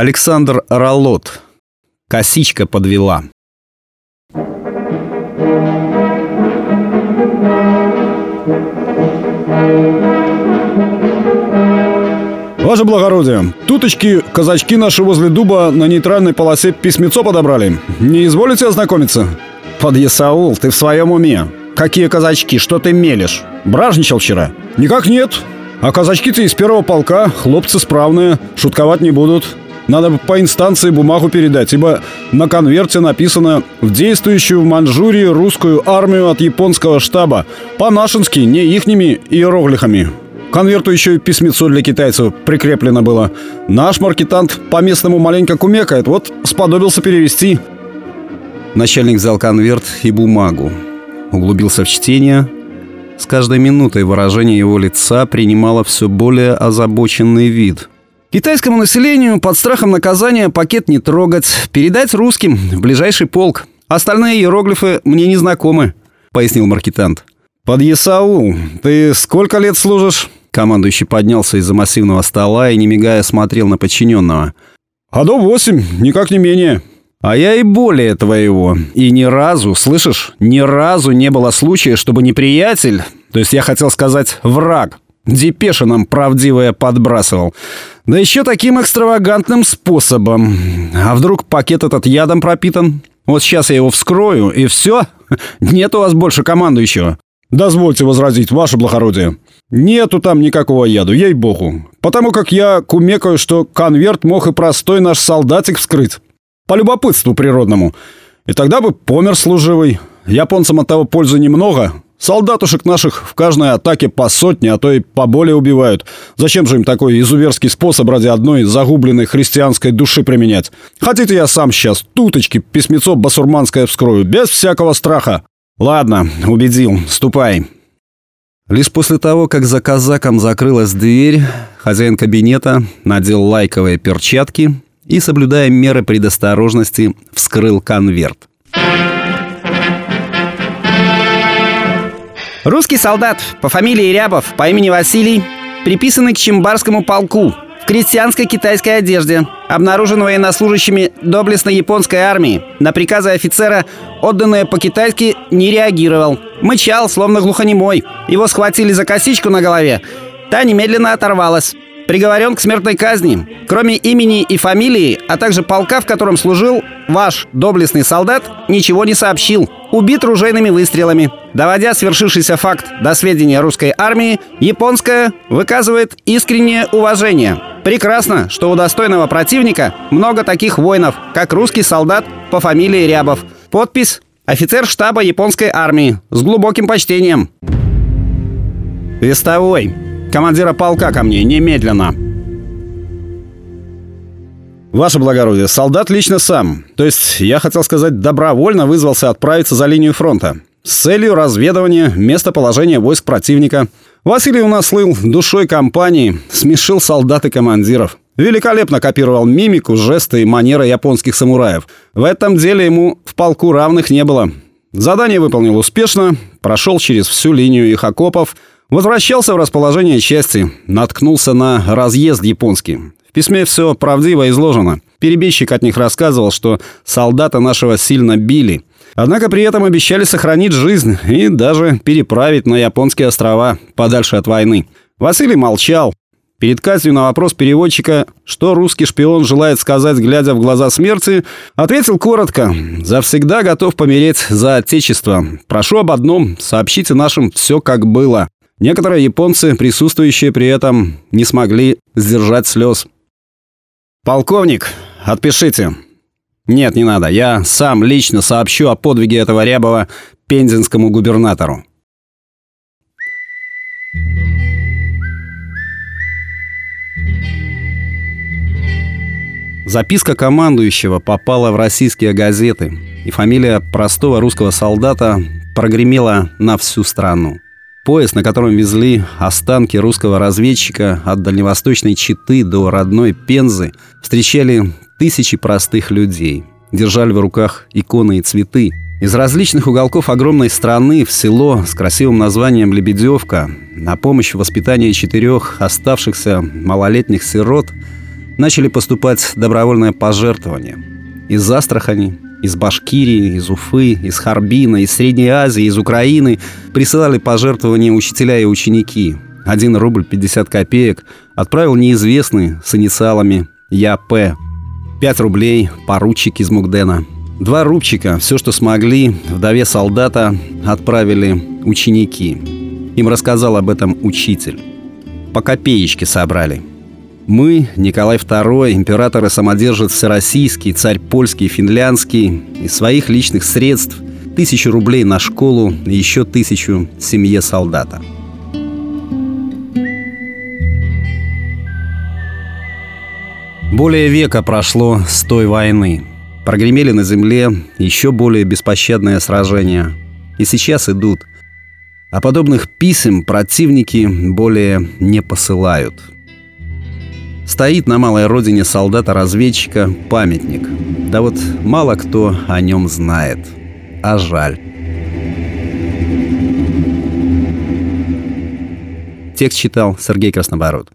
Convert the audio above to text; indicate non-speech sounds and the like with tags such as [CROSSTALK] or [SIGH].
Александр Ролот. Косичка подвела. Ваше благородие, туточки казачки наши возле дуба на нейтральной полосе письмецо подобрали. Не изволите ознакомиться? Подъясаул, ты в своем уме? Какие казачки, что ты мелешь? Бражничал вчера? Никак нет. А казачки-то из первого полка, хлопцы справные, шутковать не будут. Надо по инстанции бумагу передать, ибо на конверте написано «В действующую в Манчжурии русскую армию от японского штаба». По-нашенски, не ихними иероглифами. конверту еще и письмецо для китайцев прикреплено было. Наш маркетант по-местному маленько кумекает, вот сподобился перевести. Начальник взял конверт и бумагу. Углубился в чтение. С каждой минутой выражение его лица принимало все более озабоченный вид – Китайскому населению под страхом наказания пакет не трогать, передать русским в ближайший полк. Остальные иероглифы мне не знакомы, пояснил маркетант. Под Есаул, ты сколько лет служишь? Командующий поднялся из-за массивного стола и, не мигая, смотрел на подчиненного. А до восемь, никак не менее. А я и более твоего. И ни разу, слышишь, ни разу не было случая, чтобы неприятель, то есть я хотел сказать враг, Депеша нам правдивая подбрасывал. Да еще таким экстравагантным способом. А вдруг пакет этот ядом пропитан? Вот сейчас я его вскрою, и все. [LAUGHS] Нет у вас больше командующего. Дозвольте возразить, ваше благородие. Нету там никакого яду, ей-богу. Потому как я кумекаю, что конверт мог и простой наш солдатик вскрыть. По любопытству природному. И тогда бы помер служивый. Японцам от того пользы немного, Солдатушек наших в каждой атаке по сотне, а то и поболее убивают. Зачем же им такой изуверский способ ради одной загубленной христианской души применять? Хотите, я сам сейчас туточки письмецо басурманское вскрою, без всякого страха? Ладно, убедил, ступай. Лишь после того, как за казаком закрылась дверь, хозяин кабинета надел лайковые перчатки и, соблюдая меры предосторожности, вскрыл конверт. Русский солдат по фамилии Рябов по имени Василий, приписанный к Чембарскому полку в крестьянской китайской одежде, обнаружен военнослужащими доблестной японской армии. На приказы офицера, отданные по-китайски, не реагировал. Мычал, словно глухонемой. Его схватили за косичку на голове. Та немедленно оторвалась приговорен к смертной казни. Кроме имени и фамилии, а также полка, в котором служил, ваш доблестный солдат ничего не сообщил. Убит ружейными выстрелами. Доводя свершившийся факт до сведения русской армии, японская выказывает искреннее уважение. Прекрасно, что у достойного противника много таких воинов, как русский солдат по фамилии Рябов. Подпись «Офицер штаба японской армии» с глубоким почтением. Вестовой. Командира полка ко мне, немедленно!» «Ваше благородие, солдат лично сам. То есть, я хотел сказать, добровольно вызвался отправиться за линию фронта. С целью разведывания местоположения войск противника. Василий у нас слыл душой компании, смешил солдат и командиров. Великолепно копировал мимику, жесты и манеры японских самураев. В этом деле ему в полку равных не было. Задание выполнил успешно, прошел через всю линию их окопов – Возвращался в расположение части, наткнулся на разъезд японский. В письме все правдиво изложено. Перебежчик от них рассказывал, что солдата нашего сильно били. Однако при этом обещали сохранить жизнь и даже переправить на японские острова, подальше от войны. Василий молчал. Перед казнью на вопрос переводчика, что русский шпион желает сказать, глядя в глаза смерти, ответил коротко. «Завсегда готов помереть за Отечество. Прошу об одном, сообщите нашим все как было». Некоторые японцы, присутствующие при этом, не смогли сдержать слез. «Полковник, отпишите». «Нет, не надо. Я сам лично сообщу о подвиге этого Рябова пензенскому губернатору». Записка командующего попала в российские газеты, и фамилия простого русского солдата прогремела на всю страну. Поезд, на котором везли останки русского разведчика от дальневосточной Читы до родной Пензы, встречали тысячи простых людей. Держали в руках иконы и цветы. Из различных уголков огромной страны в село с красивым названием Лебедевка на помощь в воспитании четырех оставшихся малолетних сирот начали поступать добровольные пожертвования. Из Астрахани, из Башкирии, из Уфы, из Харбина, из Средней Азии, из Украины присылали пожертвования учителя и ученики. 1 рубль 50 копеек отправил неизвестный с инициалами Я.П. 5 рублей поручик из Мугдена. Два рубчика, все, что смогли, вдове солдата отправили ученики. Им рассказал об этом учитель. По копеечке собрали – мы, Николай II, император и самодержец всероссийский, царь польский, финляндский, из своих личных средств тысячу рублей на школу и еще тысячу семье солдата. Более века прошло с той войны. Прогремели на земле еще более беспощадные сражения. И сейчас идут. А подобных писем противники более не посылают – Стоит на малой родине солдата-разведчика памятник. Да вот мало кто о нем знает. А жаль. Текст читал Сергей Краснобород.